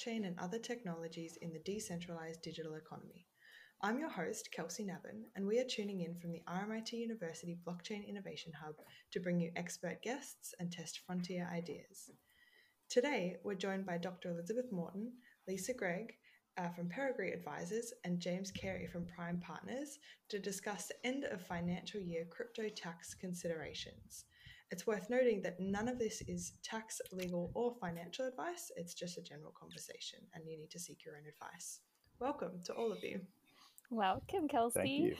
blockchain and other technologies in the decentralized digital economy. I'm your host, Kelsey Nabben, and we are tuning in from the RMIT University Blockchain Innovation Hub to bring you expert guests and test frontier ideas. Today, we're joined by Dr. Elizabeth Morton, Lisa Greig uh, from Perigee Advisors, and James Carey from Prime Partners to discuss end of financial year crypto tax considerations. It's worth noting that none of this is tax, legal, or financial advice. It's just a general conversation, and you need to seek your own advice. Welcome to all of you. Welcome, Kelsey. Thank you.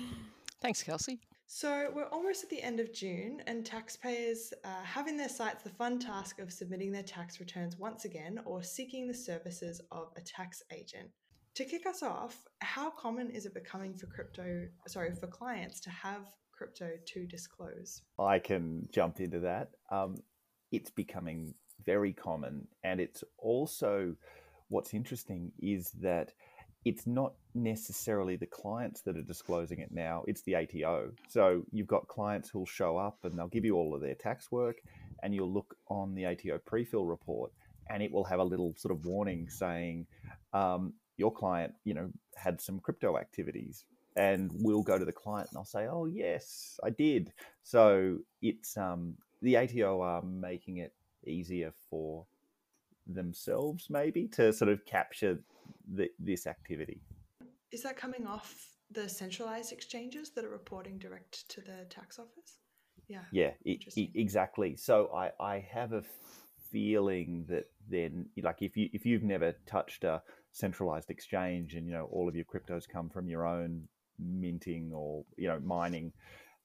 Thanks, Kelsey. So, we're almost at the end of June, and taxpayers uh, have in their sights the fun task of submitting their tax returns once again or seeking the services of a tax agent. To kick us off, how common is it becoming for crypto, sorry, for clients to have crypto to disclose? I can jump into that. Um, it's becoming very common, and it's also what's interesting is that it's not necessarily the clients that are disclosing it now, it's the ATO. So you've got clients who'll show up and they'll give you all of their tax work, and you'll look on the ATO pre fill report, and it will have a little sort of warning saying, um, your client, you know, had some crypto activities. And we'll go to the client and I'll say, oh, yes, I did. So it's um, the ATO are making it easier for themselves, maybe, to sort of capture the, this activity. Is that coming off the centralized exchanges that are reporting direct to the tax office? Yeah. Yeah, it, it, exactly. So I, I have a feeling that then, like, if you if you've never touched a centralized exchange and you know all of your cryptos come from your own minting or you know mining,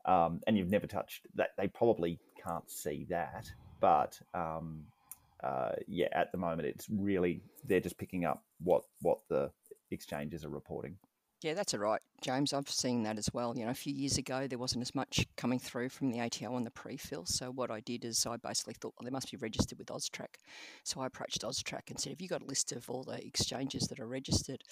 um, and you've never touched that, they probably can't see that. But um, uh, yeah, at the moment, it's really they're just picking up what what the exchanges are reporting. Yeah, that's all right, James. I've seen that as well. You know, a few years ago, there wasn't as much coming through from the ATO on the pre-fill. So what I did is I basically thought, well, they must be registered with AUSTRAC. So I approached AUSTRAC and said, have you got a list of all the exchanges that are registered?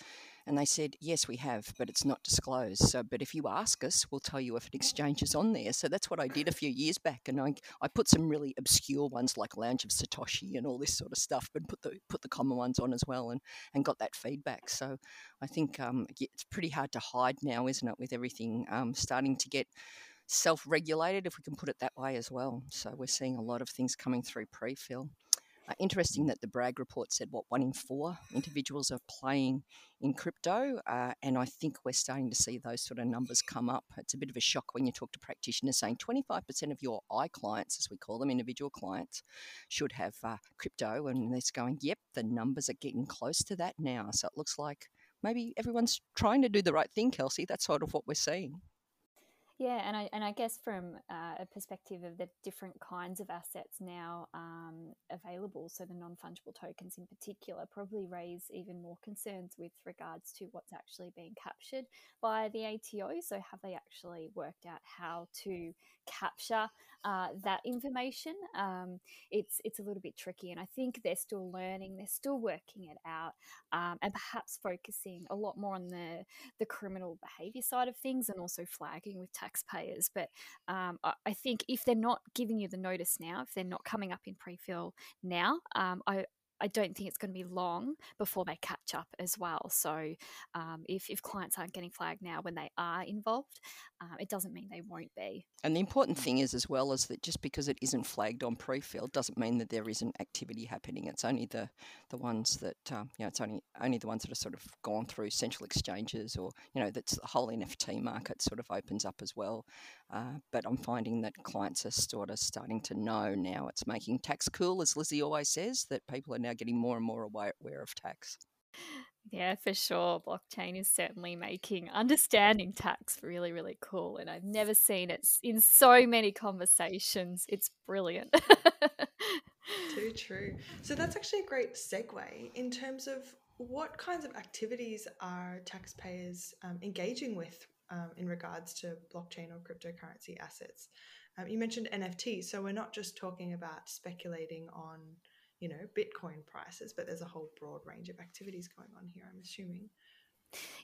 And they said, yes, we have, but it's not disclosed. So, but if you ask us, we'll tell you if an exchange is on there. So that's what I did a few years back, and I, I put some really obscure ones like Lounge of Satoshi and all this sort of stuff, but put the put the common ones on as well, and and got that feedback. So I think um, it's pretty hard to hide now, isn't it, with everything um, starting to get self-regulated, if we can put it that way as well. So we're seeing a lot of things coming through pre-fill. Uh, interesting that the Bragg report said what one in four individuals are playing in crypto, uh, and I think we're starting to see those sort of numbers come up. It's a bit of a shock when you talk to practitioners saying 25% of your I clients, as we call them, individual clients, should have uh, crypto, and it's going, yep, the numbers are getting close to that now. So it looks like maybe everyone's trying to do the right thing, Kelsey. That's sort of what we're seeing. Yeah, and I and I guess from uh, a perspective of the different kinds of assets now um, available, so the non fungible tokens in particular, probably raise even more concerns with regards to what's actually being captured by the ATO. So have they actually worked out how to capture uh, that information? Um, it's it's a little bit tricky, and I think they're still learning, they're still working it out, um, and perhaps focusing a lot more on the the criminal behaviour side of things, and also flagging with taxpayers. But um, I think if they're not giving you the notice now, if they're not coming up in pre-fill now, um, I, I don't think it's going to be long before they catch up as well. So, um, if, if clients aren't getting flagged now when they are involved, um, it doesn't mean they won't be. And the important thing is, as well, is that just because it isn't flagged on pre-fill doesn't mean that there isn't activity happening. It's only the the ones that um, you know, it's only only the ones that are sort of gone through central exchanges, or you know, that's the whole NFT market sort of opens up as well. Uh, but I'm finding that clients are sort of starting to know now. It's making tax cool, as Lizzie always says, that people are now getting more and more aware, aware of tax. Yeah, for sure. Blockchain is certainly making understanding tax really, really cool. And I've never seen it in so many conversations. It's brilliant. Too true. So that's actually a great segue in terms of what kinds of activities are taxpayers um, engaging with um, in regards to blockchain or cryptocurrency assets. Um, you mentioned NFT, so we're not just talking about speculating on, you know, Bitcoin prices, but there's a whole broad range of activities going on here. I'm assuming.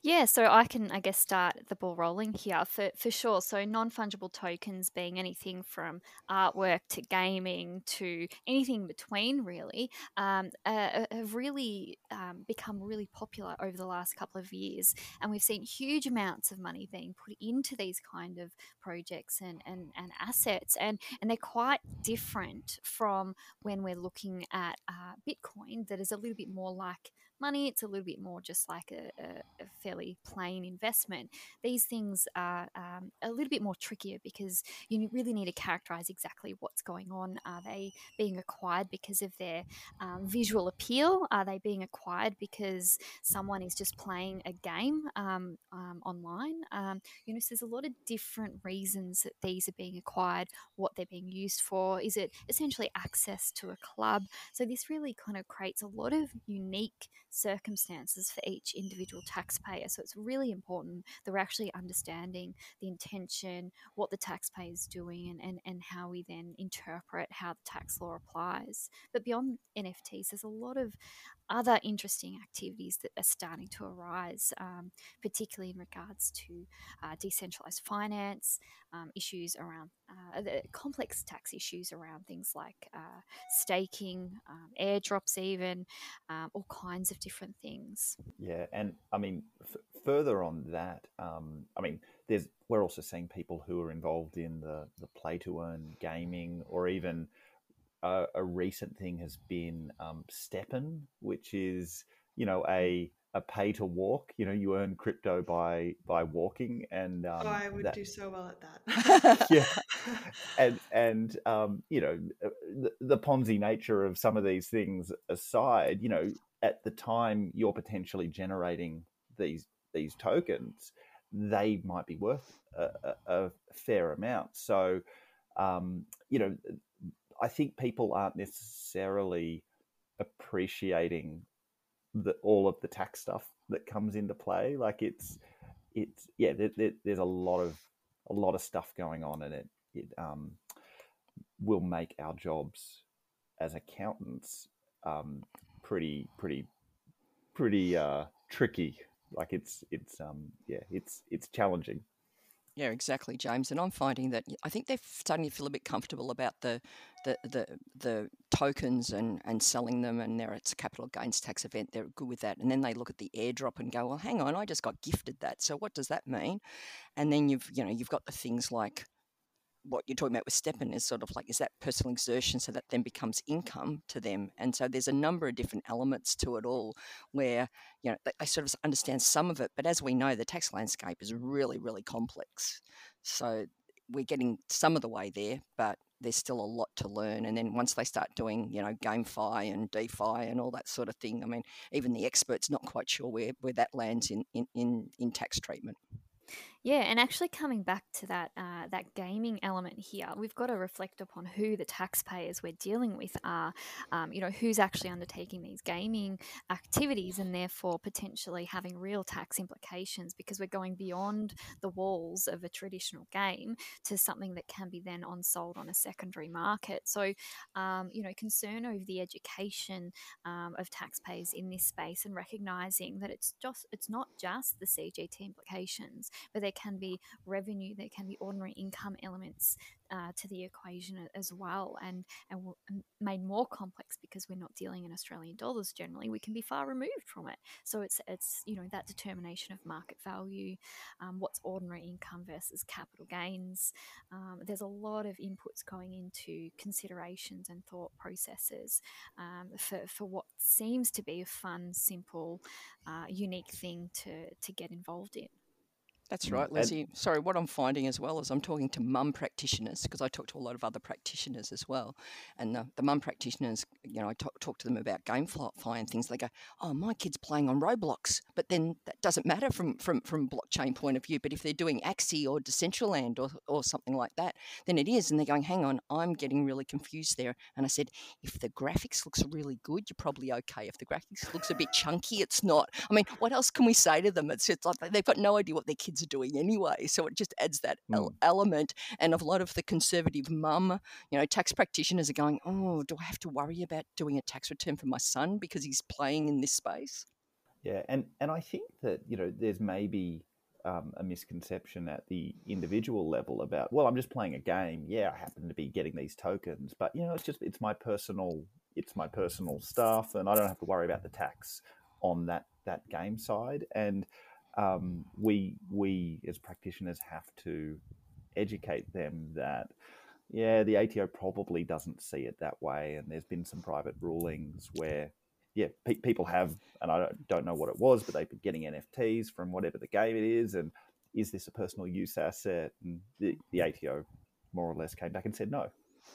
Yeah, so I can, I guess, start the ball rolling here for, for sure. So, non fungible tokens being anything from artwork to gaming to anything between, really, um, uh, have really um, become really popular over the last couple of years. And we've seen huge amounts of money being put into these kind of projects and, and, and assets. And, and they're quite different from when we're looking at uh, Bitcoin, that is a little bit more like money. It's a little bit more just like a, a, a fairly plain investment. These things are um, a little bit more trickier because you really need to characterize exactly what's going on. Are they being acquired because of their um, visual appeal? Are they being acquired because someone is just playing a game um, um online? Um, you know, so there's a lot of different reasons that these are being acquired, what they're being used for. Is it essentially access to a club? So this really kind of creates a lot of unique circumstances for each individual taxpayer. So it's really important that we're actually understanding the intention, what the taxpayer is doing, and, and, and how we then interpret how the tax law applies. But beyond NFTs, there's a lot of other interesting activities that are starting to arise, um, particularly in regards to uh, decentralized finance, um, issues around uh, the complex tax issues around things like uh, staking, um, airdrops, even um, all kinds of different things. Yeah, and I mean, f- further on that, um, I mean, there's we're also seeing people who are involved in the the play to earn gaming or even a, a recent thing has been um, STEPN, which is you know a a pay to walk. You know, you earn crypto by by walking, and um, oh, I would that, do so well at that. yeah, and and um, you know, uh, the, the Ponzi nature of some of these things aside, you know, at the time you're potentially generating these these tokens, they might be worth a, a, a fair amount. So, um, you know, I think people aren't necessarily appreciating the, all of the tax stuff that comes into play. Like it's it's yeah, there, there, there's a lot of a lot of stuff going on, and it it um, will make our jobs as accountants um, pretty pretty pretty uh, tricky. Like it's it's um yeah, it's it's challenging. Yeah, exactly, James. And I'm finding that I think they're starting to feel a bit comfortable about the the the, the tokens and, and selling them, and there it's a capital gains tax event. They're good with that, and then they look at the airdrop and go, "Well, hang on, I just got gifted that. So what does that mean?" And then you've you know you've got the things like what you're talking about with STEPN is sort of like is that personal exertion so that then becomes income to them. And so there's a number of different elements to it all where you know they sort of understand some of it but as we know the tax landscape is really really complex. So we're getting some of the way there but there's still a lot to learn. And then once they start doing you know gamefi and defi and all that sort of thing i mean even the experts not quite sure where, where that lands in, in, in, in tax treatment yeah, and actually coming back to that uh, that gaming element here, we've got to reflect upon who the taxpayers we're dealing with are. Um, you know, who's actually undertaking these gaming activities, and therefore potentially having real tax implications because we're going beyond the walls of a traditional game to something that can be then on sold on a secondary market. So, um, you know, concern over the education um, of taxpayers in this space and recognizing that it's just it's not just the CGT implications, but there can be revenue, there can be ordinary income elements uh, to the equation as well, and and made more complex because we're not dealing in Australian dollars. Generally, we can be far removed from it. So it's it's you know that determination of market value, um, what's ordinary income versus capital gains. Um, there's a lot of inputs going into considerations and thought processes um, for for what seems to be a fun, simple, uh, unique thing to to get involved in. That's mm, right, Lizzie. And, Sorry, what I'm finding as well is I'm talking to mum practitioners because I talk to a lot of other practitioners as well. And the, the mum practitioners, you know, I talk, talk to them about GameFi and things. They go, "Oh, my kid's playing on Roblox," but then that doesn't matter from from from blockchain point of view. But if they're doing Axie or Decentraland or or something like that, then it is. And they're going, "Hang on, I'm getting really confused there." And I said, "If the graphics looks really good, you're probably okay. If the graphics looks a bit chunky, it's not. I mean, what else can we say to them? It's, it's like they've got no idea what their kids are doing anyway. So it just adds that mm. element. And a lot of the conservative mum, you know, tax practitioners are going, oh, do I have to worry about doing a tax return for my son because he's playing in this space? Yeah, and and I think that you know there's maybe um, a misconception at the individual level about well, I'm just playing a game. Yeah, I happen to be getting these tokens, but you know, it's just it's my personal it's my personal stuff, and I don't have to worry about the tax on that that game side. And um, we we as practitioners have to educate them that yeah, the ATO probably doesn't see it that way, and there's been some private rulings where yeah, pe- people have, and I don't, know what it was, but they've been getting NFTs from whatever the game it is, and is this a personal use asset? And the, the ATO more or less came back and said no.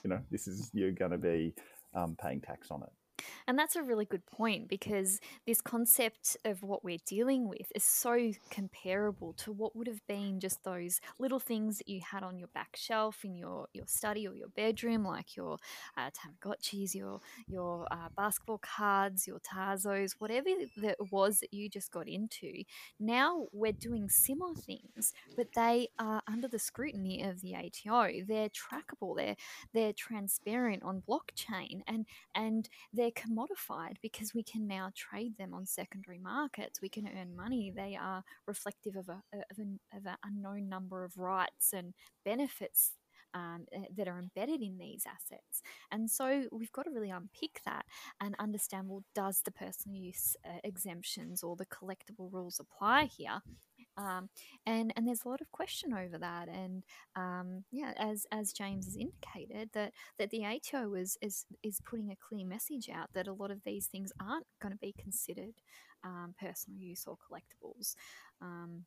You know, this is you're going to be um, paying tax on it. And that's a really good point because this concept of what we're dealing with is so comparable to what would have been just those little things that you had on your back shelf in your, your study or your bedroom, like your uh, Tamagotchis, your your uh, basketball cards, your Tazos, whatever that was that you just got into. Now we're doing similar things, but they are under the scrutiny of the ATO. They're trackable. They're they're transparent on blockchain, and and they're commodified because we can now trade them on secondary markets. We can earn money. They are reflective of a of an of an unknown number of rights and benefits um, eh, that are embedded in these assets. And so we've got to really unpick that and understand well, does the personal use uh, exemptions or the collectible rules apply here? Um, and and there's a lot of question over that. And um, yeah, as as James has indicated, that that the ATO is is is putting a clear message out that a lot of these things aren't going to be considered um, personal use or collectibles. Um,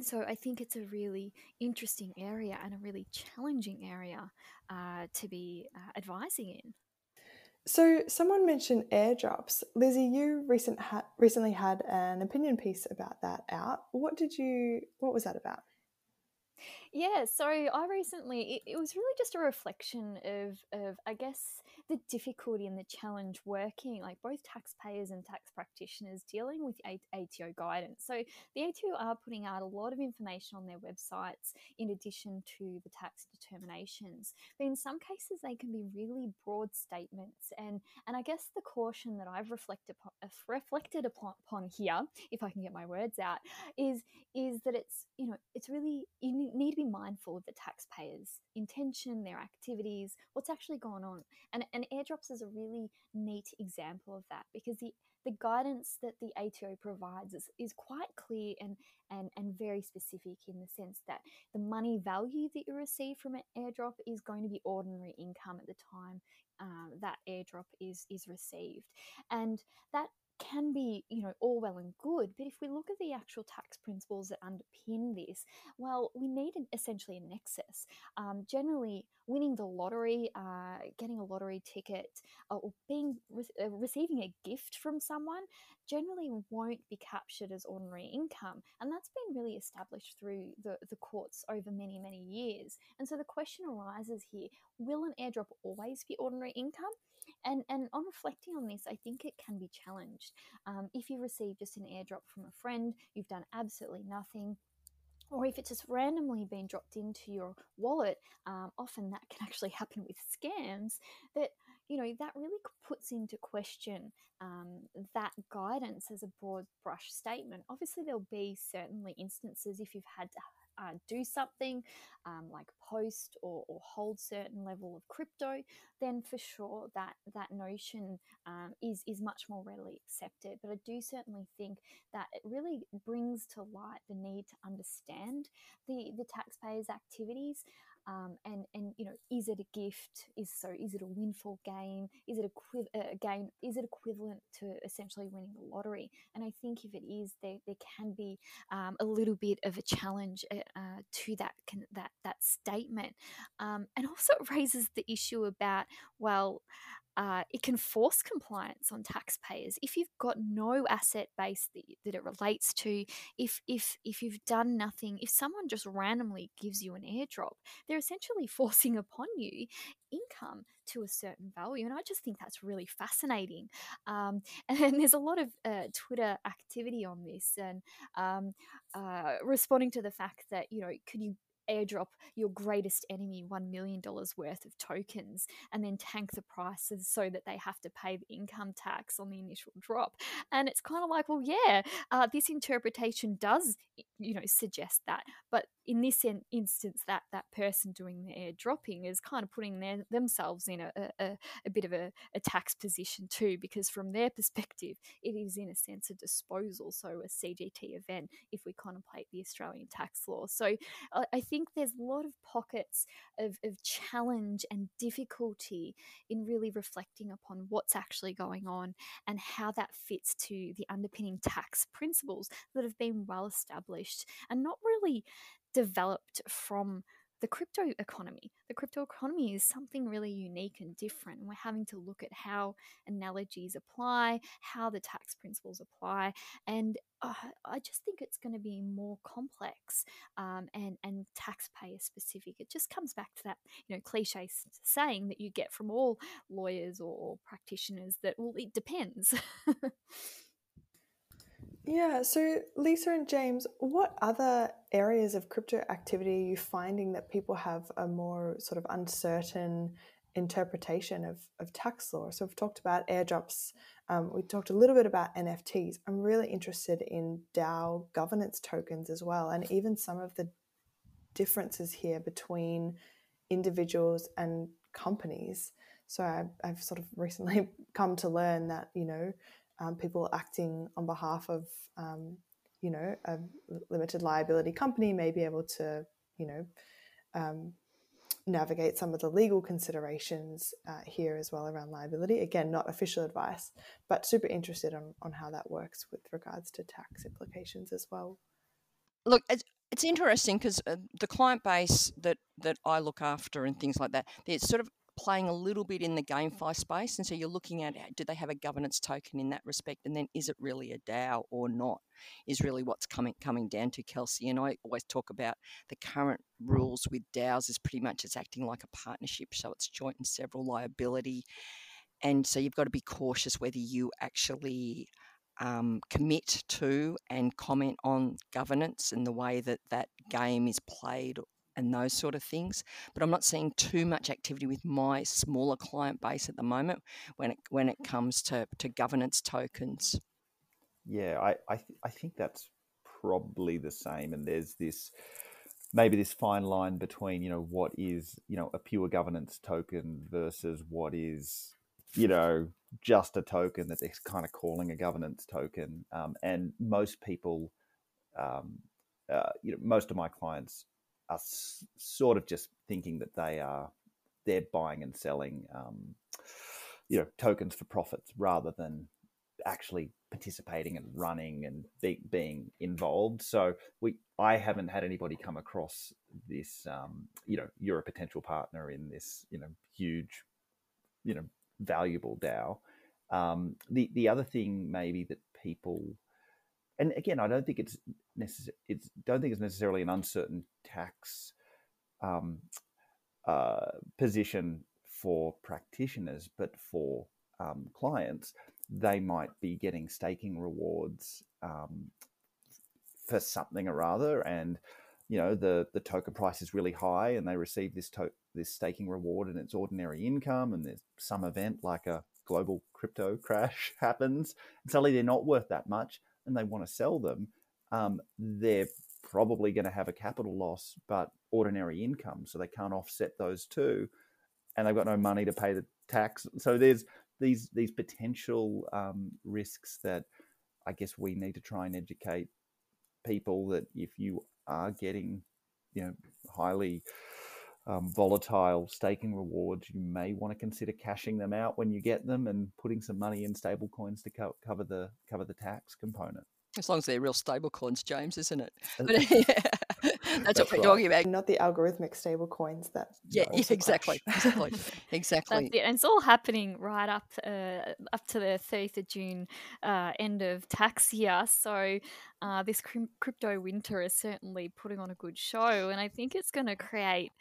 so I think it's a really interesting area and a really challenging area uh, to be uh, advising in. So, someone mentioned airdrops. Lizzie, you recent ha- recently had an opinion piece about that out. What did you? What was that about? Yeah, so I recently it, it was really just a reflection of of I guess the difficulty and the challenge working like both taxpayers and tax practitioners dealing with ATO guidance. So the ATO are putting out a lot of information on their websites in addition to the tax determinations. But in some cases they can be really broad statements and and I guess the caution that I've reflected upon, uh, reflected upon, upon here, if I can get my words out, is is that it's you know it's really you need to be mindful of the taxpayers' intention, their activities, what's actually gone on. And, and airdrops is a really neat example of that because the, the guidance that the ATO provides is, is quite clear and, and, and very specific in the sense that the money value that you receive from an airdrop is going to be ordinary income at the time um, that airdrop is is received, and that can be, you know, all well and good, but if we look at the actual tax principles that underpin this, well, we need an, essentially a nexus. Um, generally, winning the lottery, uh, getting a lottery ticket, uh, or being re- uh, receiving a gift from someone, generally won't be captured as ordinary income, and that's been really established through the, the courts over many many years. And so the question arises here: Will an airdrop always be ordinary income? And and on reflecting on this, I think it can be challenged. Um, if you receive just an airdrop from a friend, you've done absolutely nothing or if it's just randomly been dropped into your wallet, um, often that can actually happen with scams. That you know that really puts into question um, that guidance as a broad brush statement. Obviously, there'll be certainly instances if you've had to uh, do something um, like post or, or, hold certain level of crypto, then for sure that that notion um, is is much more readily accepted. But I do certainly think that it really brings to light the need to understand the the taxpayers' activities um, and and you know is it a gift? Is so is it a windfall game? Is it equi- a game is it equivalent to essentially winning the lottery? And i think if it is there, there can be um, a little bit of a challenge uh, uh to that can, that that statement. Um, and also it raises the issue about well uh, it can force compliance on taxpayers if you've got no asset base that, that it relates to if if if you've done nothing if someone just randomly gives you an airdrop they're essentially forcing upon you income to a certain value and i just think that's really fascinating um, and there's a lot of uh, twitter activity on this and um, uh, responding to the fact that you know could you airdrop your greatest enemy $1 million worth of tokens and then tank the prices so that they have to pay the income tax on the initial drop. And it's kind of like, well, yeah, uh, this interpretation does, you know, suggest that. But in this in- instance, that that person doing the airdropping is kind of putting their, themselves in a, a, a bit of a, a tax position too, because from their perspective, it is in a sense a disposal, so a CGT event if we contemplate the Australian tax law. So I think there's a lot of pockets of, of challenge and difficulty in really reflecting upon what's actually going on and how that fits to the underpinning tax principles that have been well established and not really developed from the crypto economy. The crypto economy is something really unique and different. We're having to look at how analogies apply, how the tax principles apply, and uh, I just think it's going to be more complex um, and and taxpayer specific. It just comes back to that you know cliche saying that you get from all lawyers or practitioners that well it depends. Yeah, so Lisa and James, what other areas of crypto activity are you finding that people have a more sort of uncertain interpretation of, of tax law? So we've talked about airdrops, um, we talked a little bit about NFTs. I'm really interested in DAO governance tokens as well, and even some of the differences here between individuals and companies. So I, I've sort of recently come to learn that, you know, um, people acting on behalf of um, you know a limited liability company may be able to you know um, navigate some of the legal considerations uh, here as well around liability. Again not official advice but super interested on, on how that works with regards to tax implications as well. Look it's, it's interesting because uh, the client base that that i look after and things like that it's sort of playing a little bit in the GameFi space. And so you're looking at do they have a governance token in that respect? And then is it really a DAO or not? Is really what's coming coming down to Kelsey. And I always talk about the current rules with DAOs is pretty much it's acting like a partnership. So it's joint and several liability. And so you've got to be cautious whether you actually um, commit to and comment on governance and the way that that game is played and those sort of things. But I'm not seeing too much activity with my smaller client base at the moment when it when it comes to, to governance tokens. Yeah, I I, th- I think that's probably the same. And there's this maybe this fine line between you know what is you know a pure governance token versus what is you know just a token that they're kind of calling a governance token. Um, and most people, um, uh, you know, most of my clients are s- sort of just thinking that they are they're buying and selling um, you know tokens for profits rather than actually participating and running and be, being involved. So we, I haven't had anybody come across this. Um, you know, you're a potential partner in this. You know, huge, you know, valuable DAO. Um, the the other thing maybe that people and again, I don't think it's necessary. It's don't think it's necessarily an uncertain tax um, uh, position for practitioners, but for um, clients, they might be getting staking rewards um, for something or other, and you know the the token price is really high, and they receive this to- this staking reward, and it's ordinary income, and there's some event like a global crypto crash happens, and suddenly they're not worth that much and they want to sell them, um, they're probably going to have a capital loss, but ordinary income, so they can't offset those two, and they've got no money to pay the tax. So there's these these potential um, risks that I guess we need to try and educate people that if you are getting, you know, highly um, volatile staking rewards, you may want to consider cashing them out when you get them and putting some money in stable coins to co- cover the cover the tax component. As long as they're real stable coins, James, isn't it? But, yeah, that's, that's, what we're right. talking about. Not the algorithmic stable coins that. Yeah, yeah exactly, exactly, exactly. That's it. And it's all happening right up uh, up to the 30th of June, uh, end of tax year. So uh, this crypto winter is certainly putting on a good show, and I think it's going to create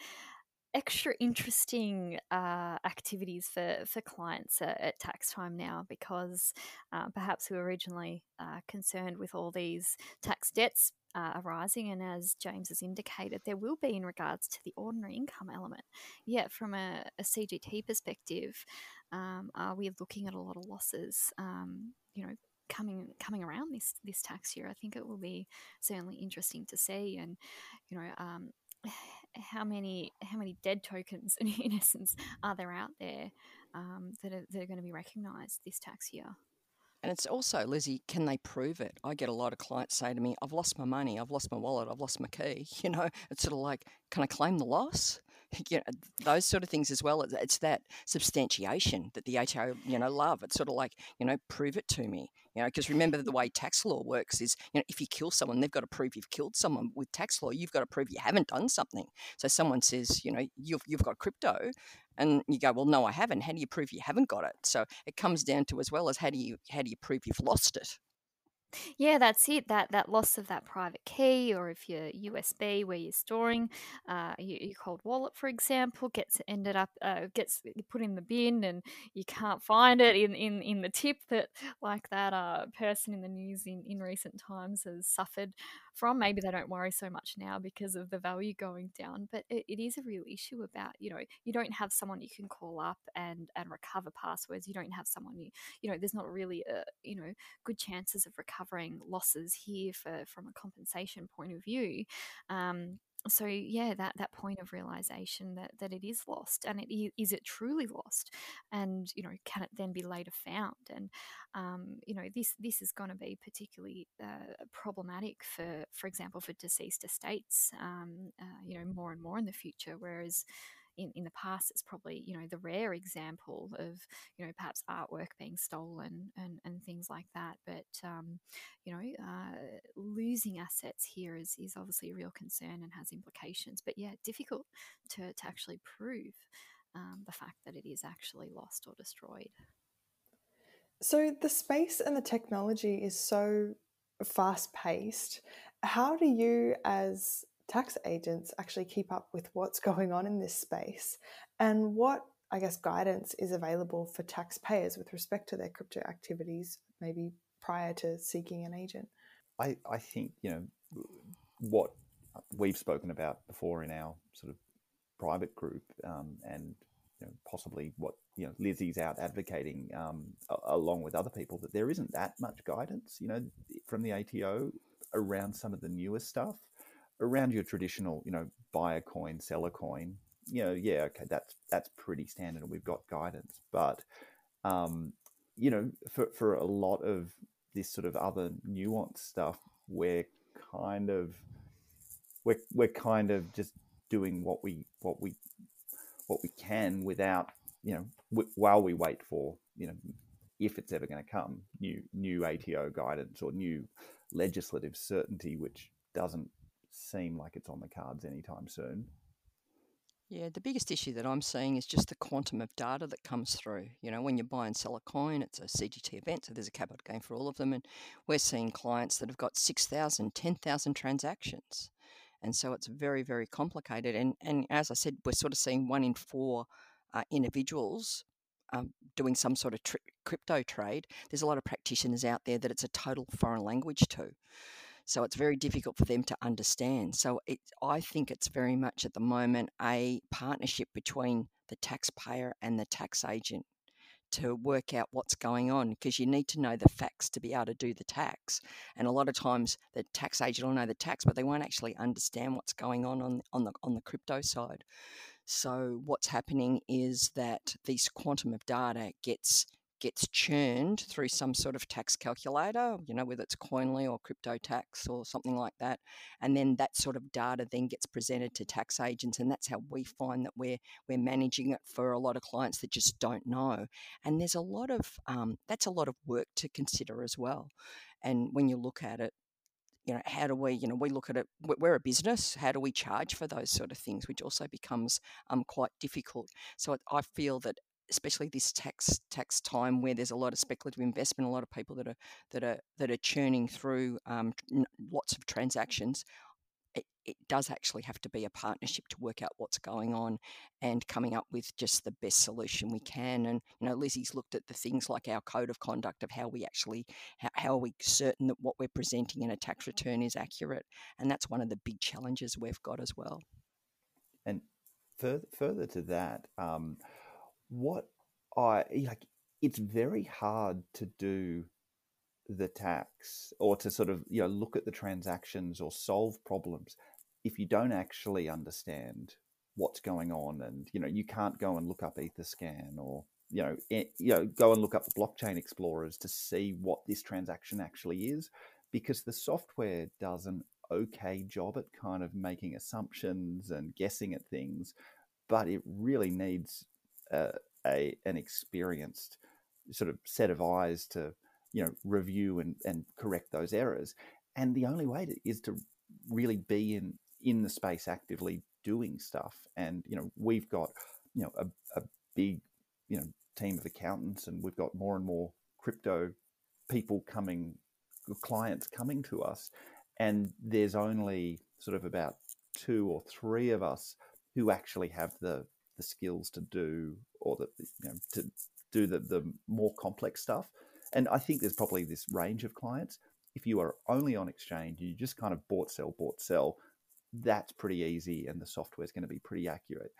extra interesting uh, activities for, for clients at, at, tax time now because uh, perhaps we were originally uh, concerned with all these tax debts uh, arising, and as James has indicated, there will be in regards to the ordinary income element. Yet, from a, a CGT perspective, um, are we looking at a lot of losses? Um, you know, coming coming around this this tax year, I think it will be certainly interesting to see, and you know. Um, how many how many dead tokens in essence are there out there um, that are, that are going to be recognised this tax year? And it's also, Lizzie, can they prove it? I get a lot of clients say to me, I've lost my money, I've lost my wallet, I've lost my key. You know, it's sort of like, can I claim the loss? you know, those sort of things as well. It's that substantiation that the ATO, you know, love. It's sort of like, you know, prove it to me. You know, because remember the way tax law works is, you know, if you kill someone, they've got to prove you've killed someone. With tax law, you've got to prove you haven't done something. So someone says, you know, you've you've got crypto, and you go, well, no, I haven't. How do you prove you haven't got it? So it comes down to as well as how do you how do you prove you've lost it? Yeah, that's it. That that loss of that private key, or if your USB where you're storing uh, your, your cold wallet, for example, gets ended up uh, gets put in the bin, and you can't find it in, in, in the tip that like that uh, person in the news in, in recent times has suffered from. Maybe they don't worry so much now because of the value going down, but it, it is a real issue about you know you don't have someone you can call up and and recover passwords. You don't have someone you you know there's not really a you know good chances of recovering losses here for from a compensation point of view. Um, so yeah that that point of realization that that it is lost and it is, it truly lost? And you know can it then be later found? And um, you know this this is going to be particularly uh, problematic for for example for deceased estates um, uh, you know more and more in the future whereas in, in the past it's probably you know the rare example of you know perhaps artwork being stolen and, and things like that. But um, you know uh, losing assets here is, is obviously a real concern and has implications. But yeah difficult to, to actually prove um, the fact that it is actually lost or destroyed. So the space and the technology is so fast paced how do you as tax agents actually keep up with what's going on in this space and what I guess guidance is available for taxpayers with respect to their crypto activities, maybe prior to seeking an agent. I, I think you know what we've spoken about before in our sort of private group, um, and you know, possibly what you know Lizzie's out advocating um, along with other people that there isn't that much guidance, you know, from the ATO around some of the newer stuff around your traditional, you know, buy a coin, sell a coin, you know, yeah, okay, that's that's pretty standard, and we've got guidance. But um, you know, for for a lot of this sort of other nuanced stuff, we're kind of we're we're kind of just doing what we what we what we can without you know w- while we wait for you know if it's ever going to come new new ATO guidance or new legislative certainty, which doesn't seem like it's on the cards anytime soon. Yeah, the biggest issue that I'm seeing is just the quantum of data that comes through. You know, when you buy and sell a coin, it's a CGT event, so there's a capital gain for all of them. And we're seeing clients that have got 6,000, 10,000 transactions. And so it's very, very complicated. And, and as I said, we're sort of seeing one in four uh, individuals um, doing some sort of tri- crypto trade. There's a lot of practitioners out there that it's a total foreign language to. So it's very difficult for them to understand. So it, I think it's very much at the moment a partnership between the taxpayer and the tax agent to work out what's going on because you need to know the facts to be able to do the tax. And a lot of times the tax agent will know the tax, but they won't actually understand what's going on on, on the on the crypto side. So what's happening is that this quantum of data gets gets churned through some sort of tax calculator, you know, whether it's Koinly or crypto tax or something like that. And then that sort of data then gets presented to tax agents. And that's how we find that we're we're managing it for a lot of clients that just don't know. And there's a lot of um, that's a lot of work to consider as well. And when you look at it, you know, how do we, you know, we look at it, we're a business, how do we charge for those sort of things, which also becomes um, quite difficult. So I feel that especially this tax tax time where there's a lot of speculative investment, a lot of people that are that are that are churning through um, lots of transactions. It, it does actually have to be a partnership to work out what's going on and coming up with just the best solution we can. And you know, Lizzie's looked at the things like our code of conduct of how we actually how, how are we certain that what we're presenting in a tax return is accurate, and that's one of the big challenges we've got as well. And further further to that, um, what I like, it's very hard to do the tax or to sort of you know look at the transactions or solve problems if you don't actually understand what's going on and you know you can't go and look up etherscan or you know eh, you know go and look up the blockchain explorers to see what this transaction actually is because the software does an okay job at kind of making assumptions and guessing at things but it really needs uh, a an experienced sort of set of eyes to you know review and, and correct those errors. And the only way to, is to really be in in the space actively doing stuff. And you know we've got you know a, a big you know team of accountants and we've got more and more crypto people coming clients coming to us. And there's only sort of about two or three of us who actually have the the skills to do or the you know to do the the more complex stuff and I think there's probably this range of clients. If you are only on exchange, you just kind of bought, sell, bought, sell, that's pretty easy and the software is going to be pretty accurate.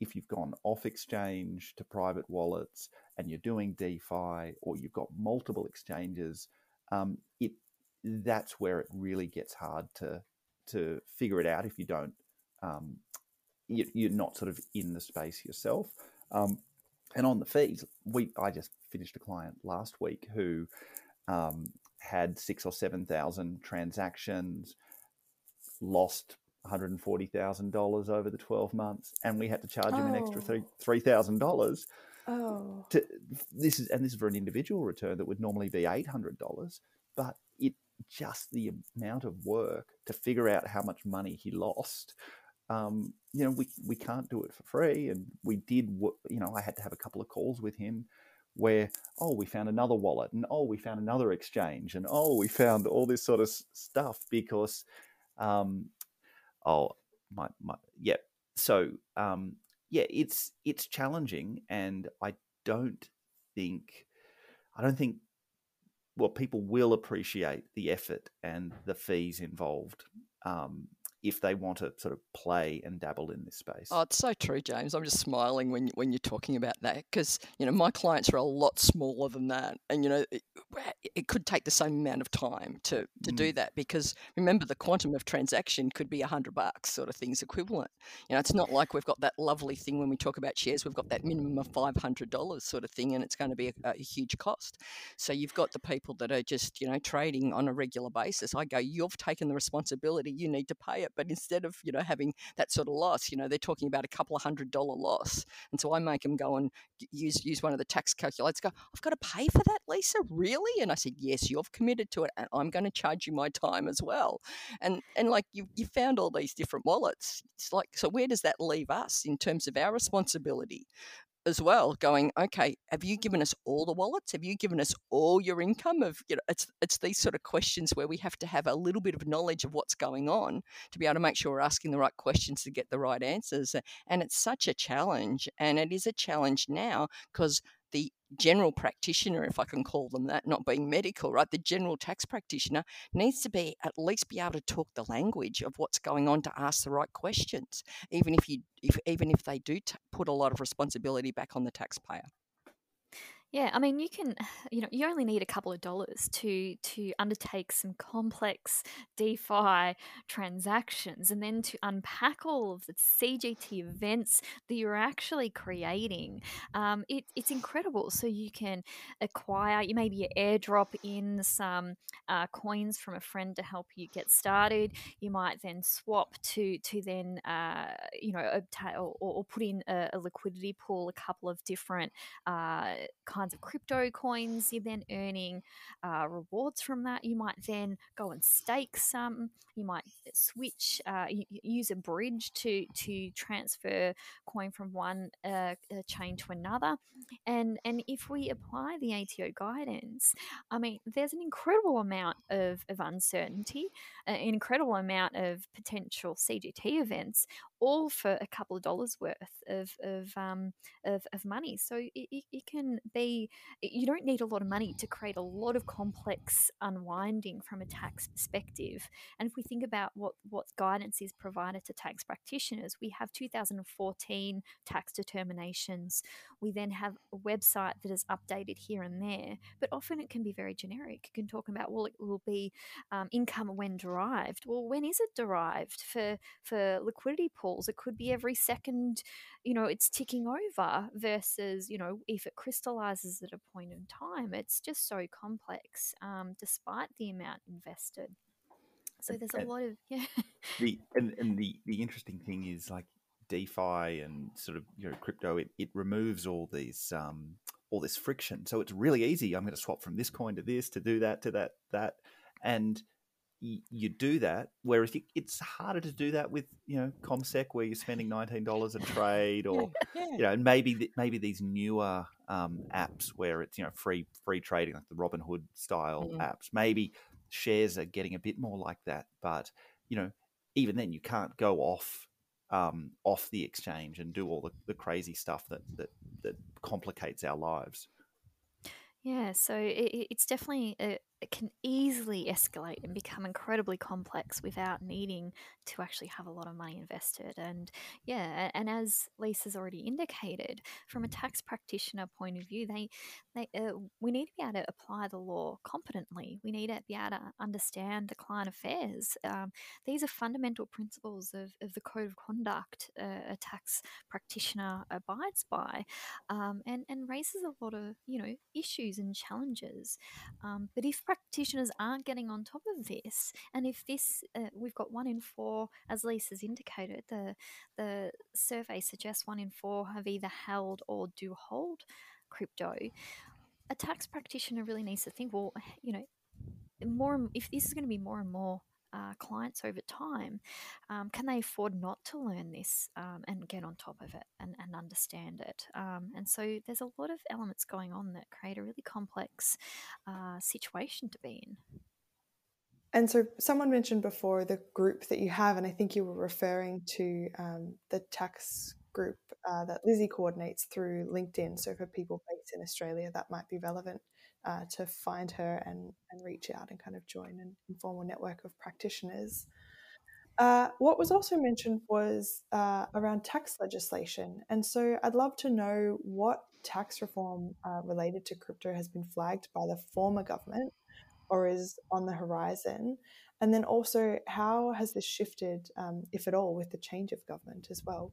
If you've gone off exchange to private wallets and you're doing DeFi or you've got multiple exchanges, um, it that's where it really gets hard to to figure it out if you don't um, you, are not sort of in the space yourself. Um, and on the fees, we I just finished a client last week who um, had six or seven thousand transactions, lost one hundred and forty thousand dollars over the twelve months, and we had to charge him oh. an extra three three thousand dollars. Oh, to, this is and this is for an individual return that would normally be eight hundred dollars, but it just the amount of work to figure out how much money he lost um, you know, we, we can't do it for free. And we did, you know, I had to have a couple of calls with him where, oh, we found another wallet and oh, we found another exchange and oh, we found all this sort of stuff because, um, oh, my, my, yeah. So, um, yeah, it's, it's challenging. And I don't think, I don't think well, people will appreciate the effort and the fees involved. Um, if they want to sort of play and dabble in this space. Oh, it's so true, James. I'm just smiling when when you're talking about that because you know my clients are a lot smaller than that, and you know it, it could take the same amount of time to to mm. do that because remember the quantum of transaction could be a hundred bucks, sort of things equivalent. You know, it's not like we've got that lovely thing when we talk about shares, we've got that minimum of five hundred dollars sort of thing, and it's going to be a, a huge cost. So you've got the people that are just you know trading on a regular basis. I go, you've taken the responsibility, you need to pay it but instead of you know having that sort of loss, you know they're talking about a couple of hundred dollar loss, and so I make them go and use use one of the tax calculators. Go, I've got to pay for that, Lisa, really? And I said, yes, you've committed to it, and I'm going to charge you my time as well. And and like you you found all these different wallets. It's like so where does that leave us in terms of our responsibility? As well going okay have you given us all the wallets? Have you given us all your income of you know it's it's these sort of questions where we have to have a little bit of knowledge of what's going on to be able to make sure we're asking the right questions to get the right answers and it's such a challenge and it is a challenge now because the general practitioner, if I can call them that, not being medical, right? The general tax practitioner needs to be at least be able to talk the language of what's going on to ask the right questions, even if you, if even if they do t- put a lot of responsibility back on the taxpayer. Yeah, I mean, you can, you know, you only need a couple of dollars to to undertake some complex DeFi transactions, and then to unpack all of the CGT events that you're actually creating. Um, it, it's incredible. So you can acquire, you maybe airdrop in some uh, coins from a friend to help you get started. You might then swap to to then, uh, you know, obtain or, or, put in a, a, liquidity pool, a couple of different. Uh, kinds of crypto coins. You're then earning uh, rewards from that. You might then go and stake some. You might switch, uh, use a bridge to to transfer coin from one uh, chain to another. And and if we apply the ATO guidance, I mean, there's an incredible amount of, of uncertainty, an incredible amount of potential CGT events all for a couple of dollars worth of of um, of, of, money. So it, it, can be you don't need a lot of money to create a lot of complex unwinding from a tax perspective. And if we think about what what guidance is provided to tax practitioners, we have 2014 tax determinations. We then have a website that is updated here and there, but often it can be very generic. It can talk about well, it will be um, income when derived. Well, when is it derived for for liquidity? Pools. It could be every second, you know, it's ticking over versus, you know, if it crystallizes at a point in time. It's just so complex, um, despite the amount invested. So there's a lot of yeah. The and, and the the interesting thing is like DeFi and sort of you know crypto. It, it removes all these um, all this friction. So it's really easy. I'm going to swap from this coin to this to do that to that that, and you, do that. Whereas it's harder to do that with you know CommSec, where you're spending nineteen dollars a trade, or yeah. you know, and maybe maybe these newer um, apps where it's you know free free trading, like the Robinhood style mm-hmm. apps. Maybe shares are getting a bit more like that, but you know, even then, you can't go off um, off the exchange and do all the, the crazy stuff that that that complicates our lives. Yeah, so it, it's definitely a, it can easily escalate and become incredibly complex without needing to actually have a lot of money invested. And yeah, and as Lisa's already indicated, from a tax practitioner point of view, they, they uh, we need to be able to apply the law competently. We need to be able to understand the client affairs. Um, these are fundamental principles of, of the code of conduct uh, a tax practitioner abides by, um, and and raises a lot of you know issues and challenges. Um, but if practitioners aren't getting on top of this, and if this, uh, we've got one in four, as Lisa's indicated, the the survey suggests one in four have either held or do hold crypto. A tax practitioner really needs to think, well, you know, more if this is going to be more and more uh, clients over time, um, can they afford not to learn this um, and get on top of it and, and understand it? Um, and so there's a lot of elements going on that create a really complex uh, situation to be in. And so, someone mentioned before the group that you have, and I think you were referring to um, the tax group uh, that Lizzie coordinates through LinkedIn. So, for people based in Australia, that might be relevant uh, to find her and, and reach out and kind of join an informal network of practitioners. Uh, what was also mentioned was uh, around tax legislation. And so I'd love to know what tax reform uh, related to crypto has been flagged by the former government or is on the horizon. And then also, how has this shifted, um, if at all, with the change of government as well?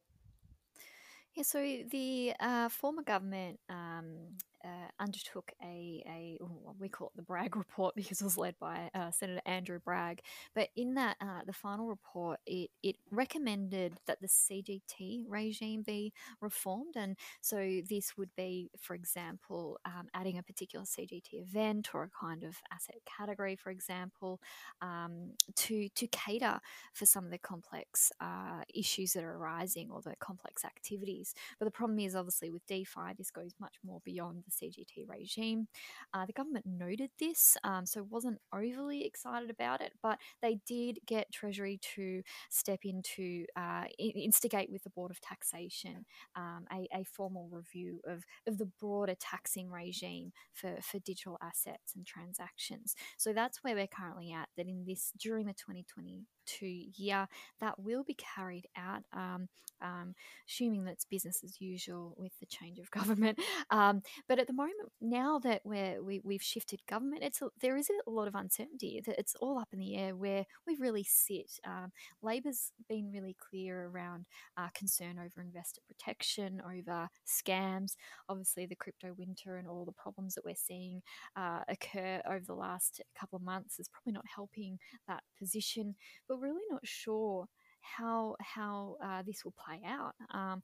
Yeah, so the uh, former government um, uh, undertook a, a we call it the Bragg report because it was led by uh, Senator Andrew Bragg. But in that, uh, the final report, it, it recommended that the CGT regime be reformed. And so this would be, for example, um, adding a particular CGT event or a kind of asset category, for example, um, to, to cater for some of the complex uh, issues that are arising or the complex activities. But the problem is, obviously, with DeFi, this goes much more beyond the CGT regime. Uh, the government noted this, um, so wasn't overly excited about it, but they did get Treasury to step into uh, instigate with the Board of Taxation um, a, a, formal review of, of the broader taxing regime for, for digital assets and transactions. So that's where we're currently at. That in this during the 2020 two year that will be carried out, um, um, assuming that's business as usual with the change of government. Um, but at the moment, now that we're, we, we have shifted government, it's there is a lot of uncertainty. That it's all up in the air where we really sit. Um, Labor's been really clear around uh, concern over investor protection, over scams. Obviously, the crypto winter and all the problems that we're seeing uh, occur over the last couple of months is probably not helping that position. But we're really not sure how how uh, this will play out. Um,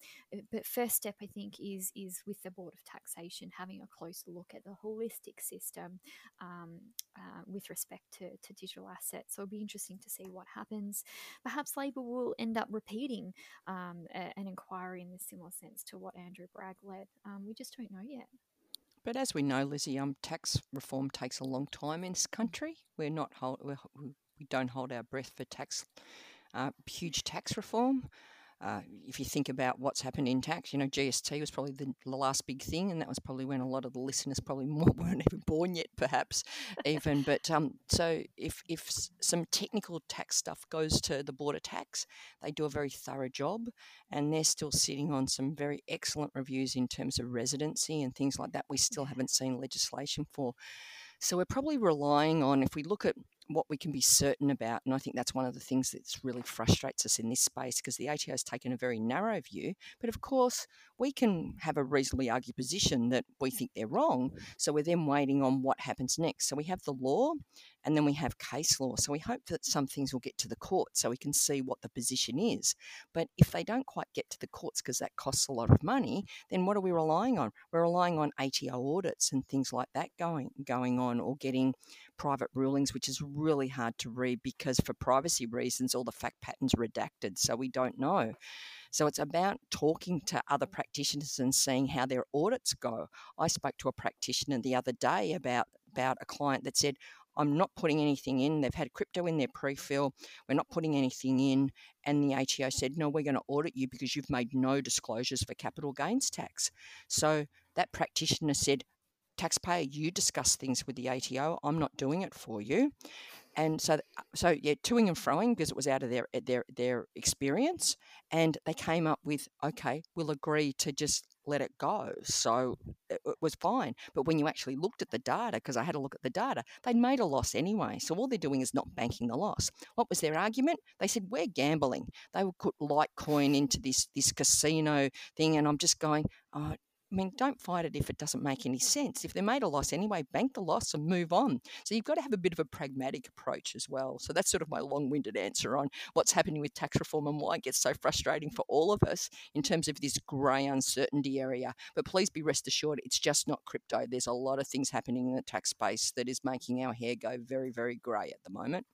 but first step, I think, is is with the Board of Taxation having a closer look at the holistic system um, uh, with respect to, to digital assets. So it'll be interesting to see what happens. Perhaps Labor will end up repeating um, a, an inquiry in a similar sense to what Andrew Bragg led. Um, we just don't know yet. But as we know, Lizzie, um, tax reform takes a long time in this country. We're not hold, we're, we don't hold our breath for tax uh, huge tax reform. Uh, if you think about what's happened in tax, you know, GST was probably the, last big thing, and that was probably when a lot of the listeners probably weren't even born yet, perhaps even. But um, so if if some technical tax stuff goes to the Board of Tax, they do a very thorough job, and they're still sitting on some very excellent reviews in terms of residency and things like that. We still haven't seen legislation for. So we're probably relying on if we look at what we can be certain about. And I think that's one of the things that really frustrates us in this space because the ATO has taken a very narrow view. But of course, we can have a reasonably argued position that we think they're wrong. So we're then waiting on what happens next. So we have the law and then we have case law. So we hope that some things will get to the court so we can see what the position is. But if they don't quite get to the courts because that costs a lot of money, then what are we relying on? We're relying on ATO audits and things like that going going on or getting private rulings, which is really hard to read because for privacy reasons, all the fact patterns are redacted, so we don't know. So it's about talking to other practitioners and seeing how their audits go. I spoke to a practitioner the other day about about a client that said, I'm not putting anything in. They've had crypto in their pre-fill. We're not putting anything in. And the ATO said, no, we're going to audit you because you've made no disclosures for capital gains tax. So that practitioner said, taxpayer, you discuss things with the ATO. I'm not doing it for you. And so, so yeah, toing and froing because it was out of their their their experience, and they came up with okay, we'll agree to just let it go. So it, it was fine. But when you actually looked at the data, because I had a look at the data, they'd made a loss anyway. So all they're doing is not banking the loss. What was their argument? They said we're gambling. They would put Litecoin into this this casino thing, and I'm just going, oh, I mean, don't fight it if it doesn't make any sense. If they made a loss anyway, bank the loss and move on. So you've got to have a bit of a pragmatic approach as well. So that's sort of my long winded answer on what's happening with tax reform and why it gets so frustrating for all of us in terms of this grey uncertainty area. But please be rest assured, it's just not crypto. There's a lot of things happening in the tax space that is making our hair go very, very grey at the moment.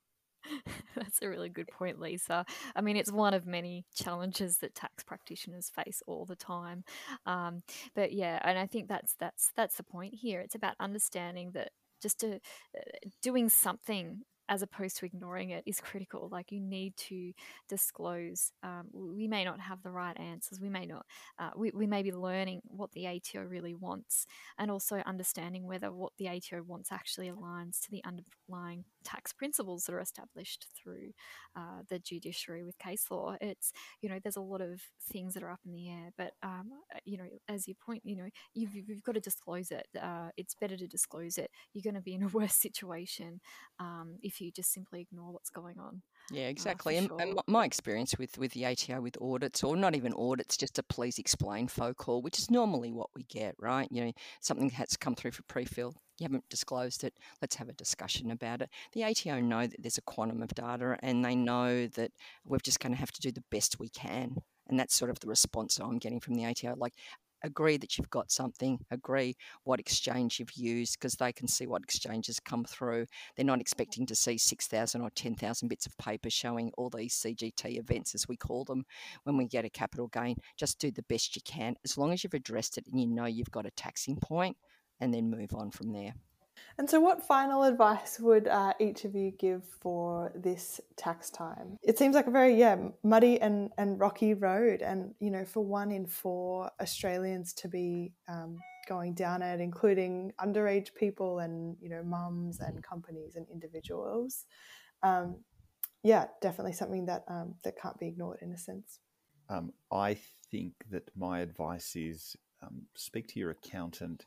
That's a really good point, Lisa. I mean, it's one of many challenges that tax practitioners face all the time. Um, but yeah, and I think that's that's that's the point here. It's about understanding that just to, uh, doing something as opposed to ignoring it is critical. Like you need to disclose. Um, we may not have the right answers. We may not. Uh, we, we may be learning what the ATO really wants, and also understanding whether what the ATO wants actually aligns to the underlying tax principles that are established through uh, the judiciary with case law. It's you know there's a lot of things that are up in the air, but um, uh, you know as you point, you know you've, you've got to disclose it. Uh, it's better to disclose it. You're going to be in a worse situation um, if you just simply ignore what's going on. Yeah, uh, exactly. Uh, and, sure. and, my experience with, with the ATO with audits, or not even audits, just a please explain phone call, which is normally what we get, right? You know, something has come through for pre-fill, you haven't disclosed it, let's have a discussion about it. The ATO know that there's a quantum of data and they know that we're just going to have to do the best we can. And that's sort of the response I'm getting from the ATO. Like, agree that you've got something, agree what exchange you've used because they can see what exchanges come through. They're not expecting to see 6,000 or 10,000 bits of paper showing all these CGT events, as we call them, when we get a capital gain. Just do the best you can as long as you've addressed it and you know you've got a taxing point and then move on from there. And so, what final advice would uh, each of you give for this tax time? It seems like a very yeah muddy and, and rocky road, and you know, for one in four Australians to be um, going down it, including underage people and you know mums and companies and individuals. Um, yeah, definitely something that um, that can't be ignored in a sense. Um, I think that my advice is um, speak to your accountant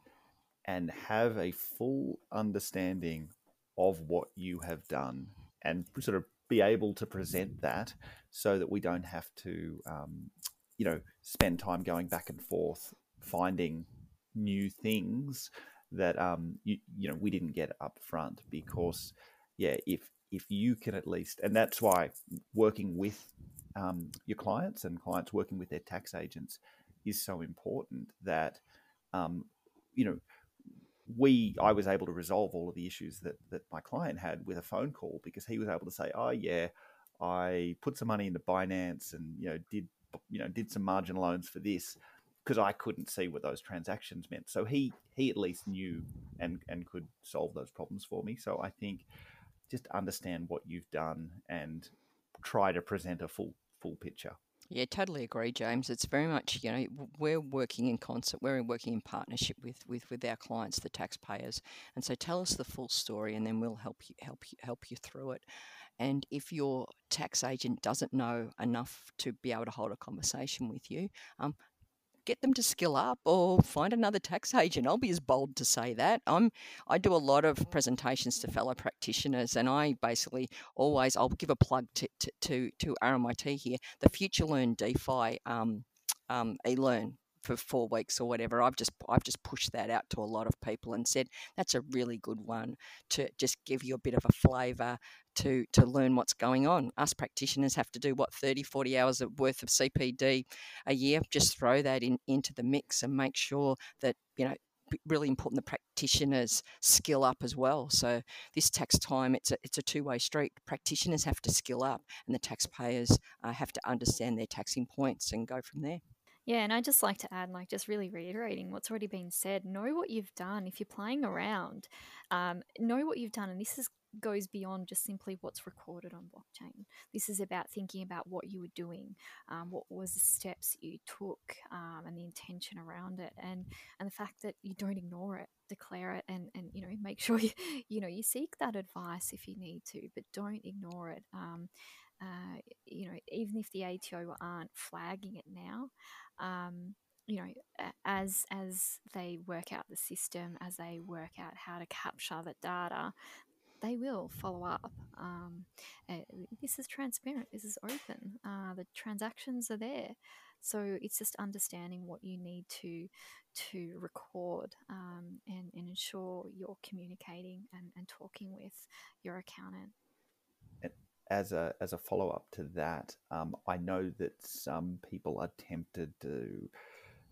and have a full understanding of what you have done and sort of be able to present that so that we don't have to, um, you know, spend time going back and forth finding new things that um, you, you know we didn't get up front because yeah if if you can at least, and that's why working with um, your clients and clients working with their tax agents is so important that um, you know we I was able to resolve all of the issues that that my client had with a phone call because he was able to say, "Oh yeah, I put some money into Binance and you know did you know did some margin loans for this." Because I couldn't see what those transactions meant, so he he at least knew and and could solve those problems for me. So I think just understand what you've done and try to present a full full picture. Yeah, totally agree, James. It's very much you know we're working in concert, we're working in partnership with with with our clients, the taxpayers, and so tell us the full story, and then we'll help you help you help you through it. And if your tax agent doesn't know enough to be able to hold a conversation with you, um, get them to skill up or find another tax agent. I'll be as bold to say that. I'm I do a lot of presentations to fellow practitioners and I basically always I'll give a plug to to to, to RMIT here, the Future Learn DeFi um, um, e-learn for four weeks or whatever. I've just I've just pushed that out to a lot of people and said that's a really good one to just give you a bit of a flavour to to learn what's going on. Us practitioners have to do what 30, 40 hours worth of CPD a year. Just throw that in into the mix and make sure that you know really important the practitioners skill up as well. So this tax time, it's a it's a two way street. Practitioners have to skill up, and the taxpayers uh, have to understand their taxing points and go from there. Yeah, and I just like to add, like, just really reiterating what's already been said. Know what you've done. If you're playing around, um, know what you've done, and this is goes beyond just simply what's recorded on blockchain. This is about thinking about what you were doing, um, what was the steps you took, um, and the intention around it, and and the fact that you don't ignore it, declare it, and and you know make sure you you know you seek that advice if you need to, but don't ignore it. Um, uh, you know, even if the ATO aren't flagging it now, um, you know, as as they work out the system, as they work out how to capture the data, they will follow up. Um, uh, this is transparent. This is open. Uh, the transactions are there, so it's just understanding what you need to to record um, and, and ensure you're communicating and, and talking with your accountant as a as a follow up to that, um, I know that some people are tempted to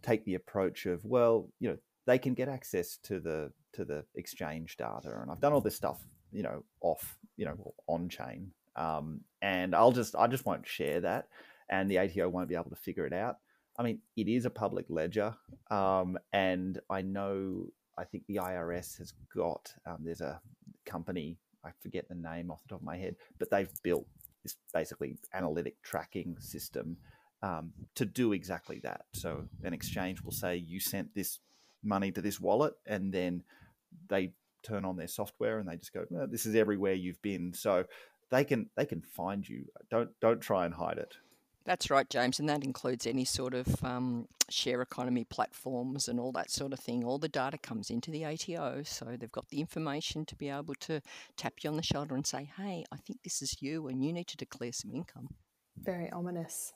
take the approach of, well, you know, they can get access to the to the exchange data, and I've done all this stuff, you know, off, you know, on chain, um, and I'll just I just won't share that, and the ATO won't be able to figure it out. I mean, it is a public ledger, um, and I know I think the IRS has got um, there's a company I forget the name off the top of my head, but they've built this basically analytic tracking system um, to do exactly that. So an exchange will say you sent this money to this wallet, and then they turn on their software and they just go, "This is everywhere you've been." So they can they can find you. Don't don't try and hide it. That's right, James, and that includes any sort of um, share economy platforms and all that sort of thing. All the data comes into the ATO, so they've got the information to be able to tap you on the shoulder and say, hey, I think this is you, and you need to declare some income. Very ominous.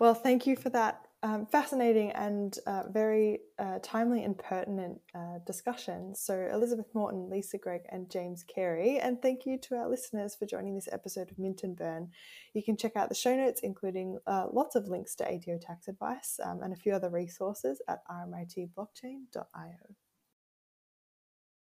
Well, thank you for that um, fascinating and uh, very uh, timely and pertinent uh, discussion. So, Elizabeth Morton, Lisa Greig, and James Carey. And thank you to our listeners for joining this episode of Mint and Burn. You can check out the show notes, including uh, lots of links to ATO tax advice um, and a few other resources at rmitblockchain.io.